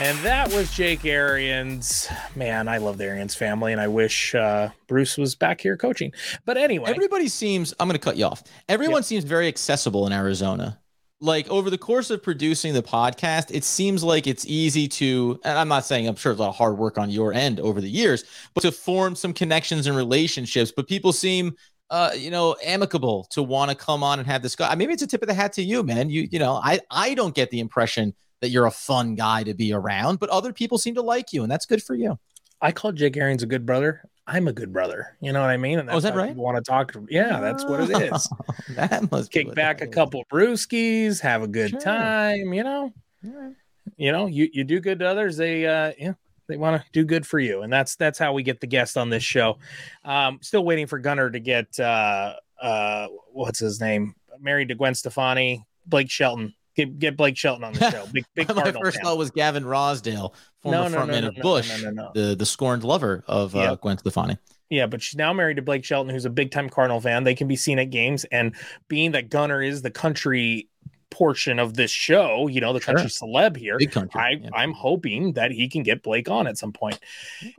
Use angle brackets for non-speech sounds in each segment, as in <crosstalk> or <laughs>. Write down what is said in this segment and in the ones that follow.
And that was Jake Arians. Man, I love the Arians family, and I wish uh, Bruce was back here coaching. But anyway, everybody seems. I'm going to cut you off. Everyone yep. seems very accessible in Arizona. Like over the course of producing the podcast, it seems like it's easy to. And I'm not saying I'm sure there's a lot of hard work on your end over the years, but to form some connections and relationships. But people seem uh, you know, amicable to want to come on and have this guy. Maybe it's a tip of the hat to you, man. You, you know, I, I don't get the impression that you're a fun guy to be around, but other people seem to like you, and that's good for you. I call Jake Arians a good brother. I'm a good brother. You know what I mean? And that's oh, is that right? Want to talk? Yeah, that's what it is. <laughs> that must kick back a couple brewskis, have a good sure. time. You know, right. you know, you you do good to others. They uh, yeah, they want to do good for you, and that's that's how we get the guest on this show. Um, still waiting for Gunner to get uh, uh, what's his name? Married to Gwen Stefani, Blake Shelton Get, get Blake Shelton on the show. Big <laughs> big My first thought was Gavin Rossdale, former no, no, frontman no, of Bush, the the scorned lover of uh, Gwen Stefani. Yeah, but she's now married to Blake Shelton, who's a big time Cardinal fan. They can be seen at games, and being that Gunner is the country portion of this show, you know, the country sure. celeb here, country, I, yeah. I'm hoping that he can get Blake on at some point.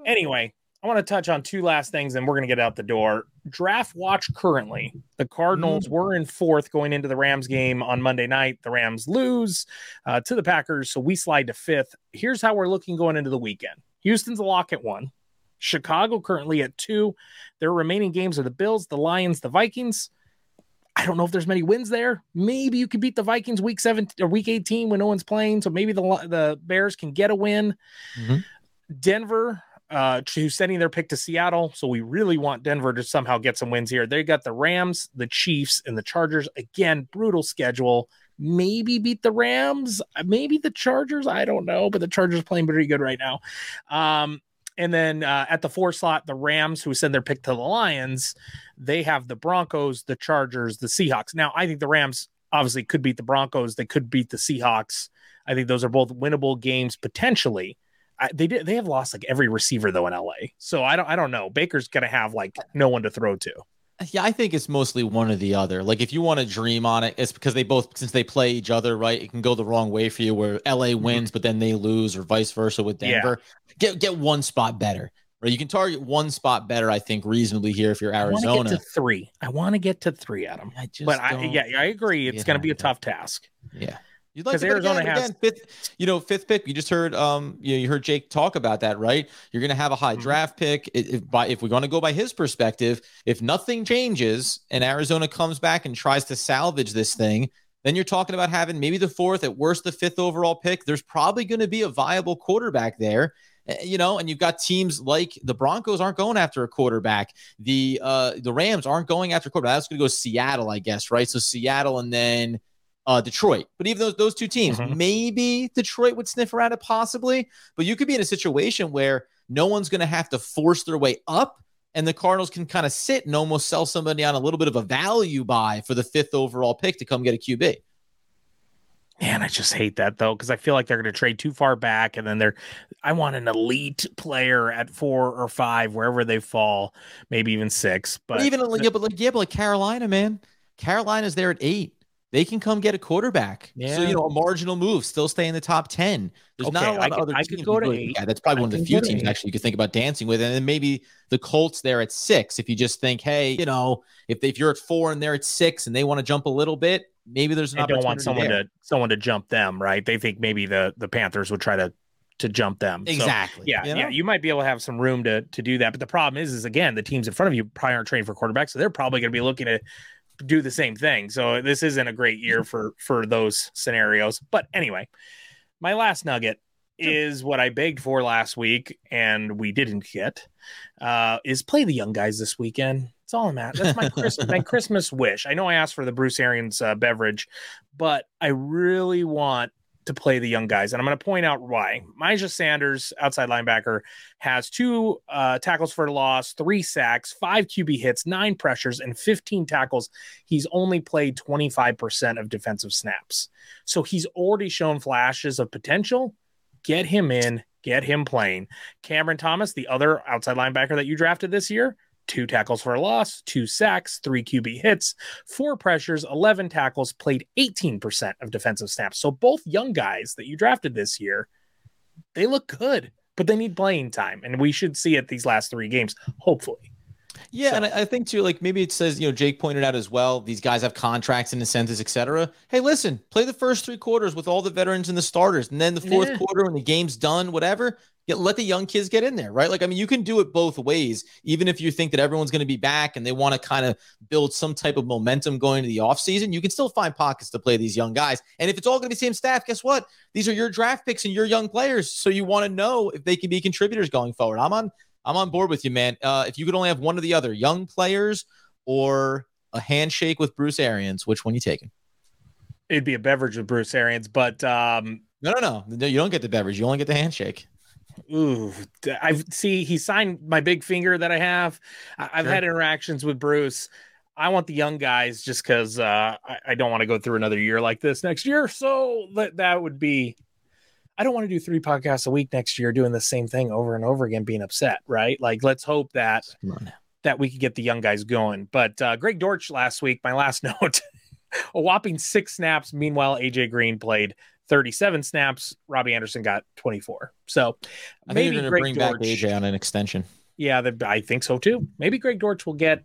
Anyway, I want to touch on two last things and we're going to get out the door. Draft watch currently. The Cardinals mm. were in fourth going into the Rams game on Monday night. The Rams lose uh, to the Packers, so we slide to fifth. Here's how we're looking going into the weekend Houston's a lock at one, Chicago currently at two. Their remaining games are the Bills, the Lions, the Vikings. I don't know if there's many wins there. Maybe you could beat the Vikings week seven or week 18 when no one's playing. So maybe the, the Bears can get a win. Mm-hmm. Denver uh, to sending their pick to Seattle. So we really want Denver to somehow get some wins here. They got the Rams, the Chiefs, and the Chargers. Again, brutal schedule. Maybe beat the Rams, uh, maybe the Chargers. I don't know, but the Chargers playing pretty good right now. Um, and then uh, at the four slot, the Rams, who send their pick to the Lions, they have the Broncos, the Chargers, the Seahawks. Now, I think the Rams obviously could beat the Broncos. They could beat the Seahawks. I think those are both winnable games potentially. I, they did. They have lost like every receiver though in LA. So I don't. I don't know. Baker's gonna have like no one to throw to. Yeah, I think it's mostly one or the other. Like if you want to dream on it, it's because they both since they play each other, right? It can go the wrong way for you where LA mm-hmm. wins, but then they lose, or vice versa with Denver. Yeah. Get get one spot better. Right. You can target one spot better, I think, reasonably here if you're Arizona. I want to get to three. I want to get to three, Adam. I just but I, yeah, I agree. It's going to be a tough task. Yeah. You'd like to Arizona again, has again, fifth, you know, fifth pick. You just heard, um, you, know, you heard Jake talk about that, right? You're going to have a high mm-hmm. draft pick. If, by if we're going to go by his perspective, if nothing changes and Arizona comes back and tries to salvage this thing, then you're talking about having maybe the fourth, at worst the fifth overall pick. There's probably going to be a viable quarterback there, eh, you know. And you've got teams like the Broncos aren't going after a quarterback. The uh, the Rams aren't going after a quarterback. That's going to go Seattle, I guess, right? So Seattle and then uh, Detroit. But even those those two teams, mm-hmm. maybe Detroit would sniff around it possibly. But you could be in a situation where no one's going to have to force their way up, and the Cardinals can kind of sit and almost sell somebody on a little bit of a value buy for the fifth overall pick to come get a QB. Man, I just hate that though, because I feel like they're going to trade too far back, and then they're. I want an elite player at four or five, wherever they fall, maybe even six. But, but even like, yeah, but like yeah, but like Carolina, man, Carolina's there at eight they can come get a quarterback. Yeah. So, you know, a marginal move, still stay in the top 10. There's okay, not a lot I of other I teams. Could go to eight. Yeah, that's probably I one of the few teams actually you could think about dancing with. And then maybe the Colts there at six. If you just think, hey, you know, if, they, if you're at four and they're at six and they want to jump a little bit, maybe there's an they don't want someone there. to someone to jump them, right? They think maybe the the Panthers would try to to jump them. Exactly. So, yeah, you know? yeah. You might be able to have some room to to do that, but the problem is, is again, the teams in front of you probably aren't trained for quarterbacks, so they're probably going to be looking to do the same thing. So this isn't a great year for for those scenarios. But anyway, my last nugget is what I begged for last week and we didn't get. Uh, is play the young guys this weekend. That's all I'm at. That's my Christmas, <laughs> my Christmas wish. I know I asked for the Bruce Arians uh, beverage, but I really want to play the young guys, and I'm going to point out why. Myjai Sanders, outside linebacker, has two uh, tackles for loss, three sacks, five QB hits, nine pressures, and 15 tackles. He's only played 25% of defensive snaps, so he's already shown flashes of potential Get him in, get him playing. Cameron Thomas, the other outside linebacker that you drafted this year, two tackles for a loss, two sacks, three QB hits, four pressures, 11 tackles, played 18% of defensive snaps. So both young guys that you drafted this year, they look good, but they need playing time. And we should see it these last three games, hopefully. Yeah, so. and I, think too, like maybe it says, you know, Jake pointed out as well, these guys have contracts and incentives, etc. Hey, listen, play the first three quarters with all the veterans and the starters, and then the fourth yeah. quarter when the game's done, whatever, get let the young kids get in there, right? Like, I mean, you can do it both ways, even if you think that everyone's going to be back and they want to kind of build some type of momentum going to the offseason, you can still find pockets to play these young guys. And if it's all going to be same staff, guess what? These are your draft picks and your young players. So you want to know if they can be contributors going forward. I'm on I'm on board with you, man. Uh, if you could only have one or the other, young players or a handshake with Bruce Arians, which one you taking? It'd be a beverage with Bruce Arians, but um, no, no, no, no. You don't get the beverage. You only get the handshake. Ooh, I see. He signed my big finger that I have. I've sure. had interactions with Bruce. I want the young guys just because uh, I, I, don't want to go through another year like this next year. So that that would be I don't want to do three podcasts a week next year doing the same thing over and over again, being upset, right? Like, let's hope that that we could get the young guys going. But uh, Greg Dortch last week, my last <laughs> note, a whopping six snaps. Meanwhile, AJ Green played 37 snaps. Robbie Anderson got 24. So I maybe you're going to bring Dortch, back AJ on an extension. Yeah, the, I think so too. Maybe Greg Dortch will get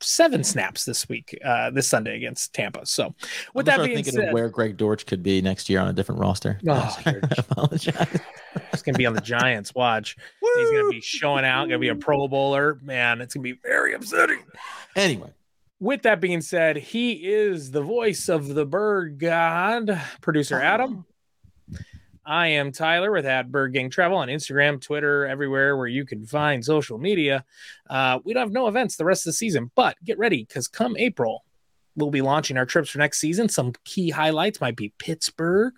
seven snaps this week, uh, this Sunday against Tampa. So, with I'm that being thinking said, of where Greg Dortch could be next year on a different roster. Oh, <laughs> I <laughs> apologize. He's gonna be on the Giants. Watch, he's gonna be showing out. Gonna be a Pro Bowler. Man, it's gonna be very upsetting. Anyway. With that being said, he is the voice of the bird god, producer Adam. I am Tyler with at Gang Travel on Instagram, Twitter, everywhere where you can find social media. Uh, we don't have no events the rest of the season, but get ready because come April, we'll be launching our trips for next season. Some key highlights might be Pittsburgh.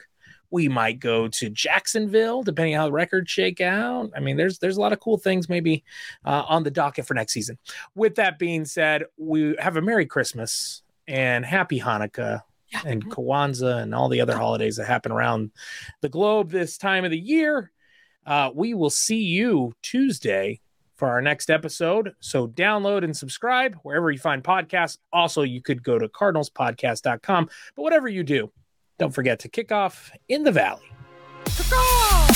We might go to Jacksonville, depending how the records shake out. I mean, there's there's a lot of cool things maybe uh, on the docket for next season. With that being said, we have a Merry Christmas and Happy Hanukkah and Kwanzaa and all the other holidays that happen around the globe this time of the year. Uh, we will see you Tuesday for our next episode. So download and subscribe wherever you find podcasts. Also, you could go to cardinalspodcast.com. But whatever you do, don't forget to kick off in the valley. Kick off!